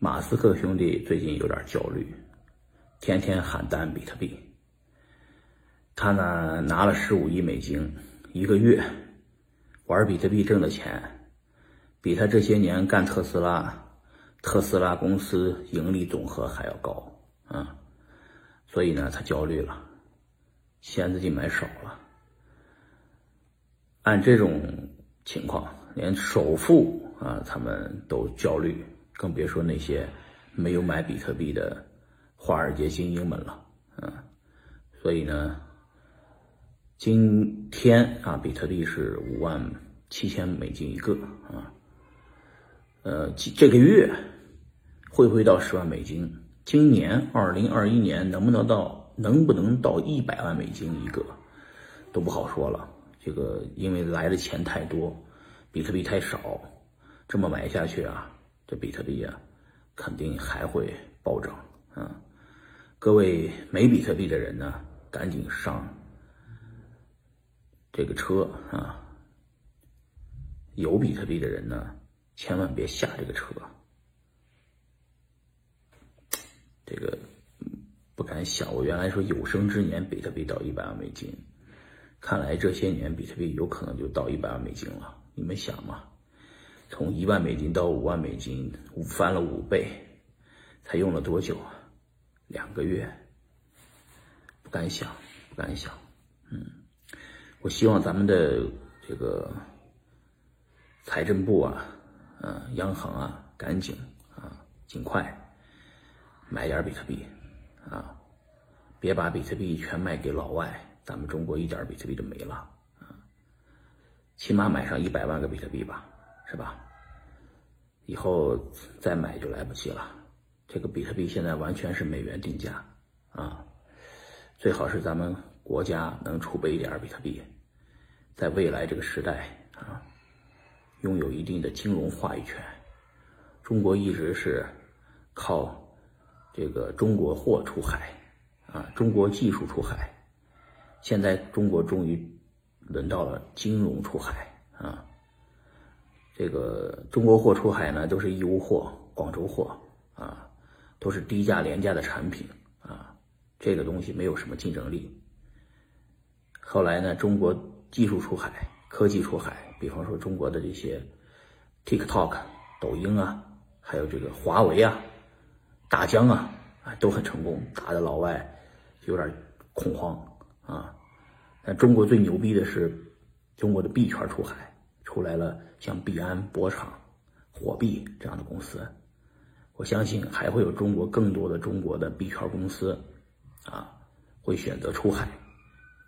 马斯克兄弟最近有点焦虑，天天喊单比特币。他呢拿了十五亿美金，一个月玩比特币挣的钱，比他这些年干特斯拉、特斯拉公司盈利总和还要高啊！所以呢，他焦虑了，现自己买少了。按这种情况，连首富啊他们都焦虑。更别说那些没有买比特币的华尔街精英们了，嗯，所以呢，今天啊，比特币是五万七千美金一个啊，呃，这个月会不会到十万美金？今年二零二一年能不能到能不能到一百万美金一个都不好说了。这个因为来的钱太多，比特币太少，这么买下去啊。这比特币啊，肯定还会暴涨啊！各位没比特币的人呢，赶紧上这个车啊！有比特币的人呢，千万别下这个车。这个不敢想，我原来说有生之年比特币到一百万美金，看来这些年比特币有可能就到一百万美金了。你们想吗？从一万美金到五万美金，翻了五倍，才用了多久啊？两个月，不敢想，不敢想。嗯，我希望咱们的这个财政部啊，嗯，央行啊，赶紧啊，尽快买点比特币啊，别把比特币全卖给老外，咱们中国一点比特币都没了啊。起码买上一百万个比特币吧。是吧？以后再买就来不及了。这个比特币现在完全是美元定价啊，最好是咱们国家能储备一点比特币，在未来这个时代啊，拥有一定的金融话语权。中国一直是靠这个中国货出海啊，中国技术出海，现在中国终于轮到了金融出海啊。这个中国货出海呢，都是义乌货、广州货啊，都是低价廉价的产品啊，这个东西没有什么竞争力。后来呢，中国技术出海、科技出海，比方说中国的这些 TikTok、抖音啊，还有这个华为啊、大疆啊，啊都很成功，打的老外有点恐慌啊。但中国最牛逼的是中国的币圈出海。出来了，像币安、博场、火币这样的公司，我相信还会有中国更多的中国的币圈公司，啊，会选择出海。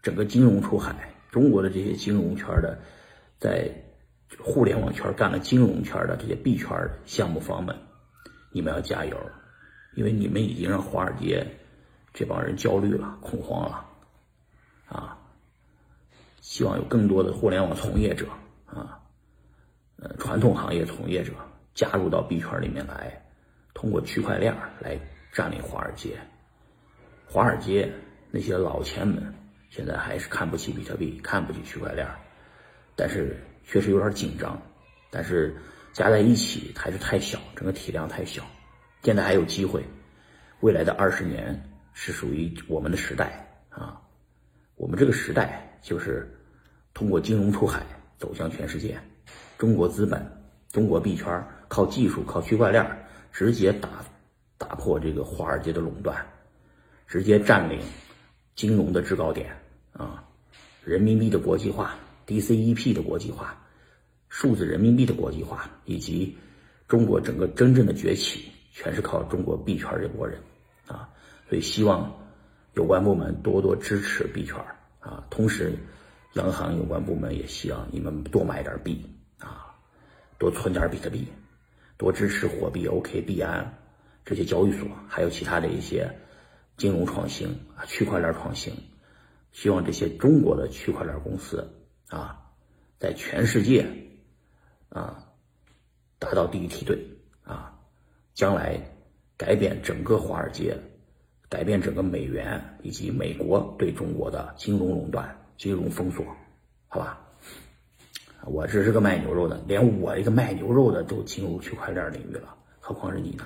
整个金融出海，中国的这些金融圈的，在互联网圈干了金融圈的这些币圈项目方们，你们要加油，因为你们已经让华尔街这帮人焦虑了、恐慌了，啊，希望有更多的互联网从业者。啊，呃，传统行业从业者加入到币圈里面来，通过区块链来占领华尔街。华尔街那些老钱们现在还是看不起比特币，看不起区块链，但是确实有点紧张。但是加在一起还是太小，整个体量太小。现在还有机会，未来的二十年是属于我们的时代啊！我们这个时代就是通过金融出海。走向全世界，中国资本、中国币圈靠技术、靠区块链直接打打破这个华尔街的垄断，直接占领金融的制高点啊！人民币的国际化、DCEP 的国际化、数字人民币的国际化，以及中国整个真正的崛起，全是靠中国币圈这波人啊！所以希望有关部门多多支持币圈啊，同时。央行有关部门也希望你们多买点币啊，多存点比特币，多支持货币 OK、币安这些交易所，还有其他的一些金融创新啊、区块链创新。希望这些中国的区块链公司啊，在全世界啊达到第一梯队啊，将来改变整个华尔街，改变整个美元以及美国对中国的金融垄断。金融封锁，好吧，我只是个卖牛肉的，连我一个卖牛肉的都进入区块链领域了，何况是你呢？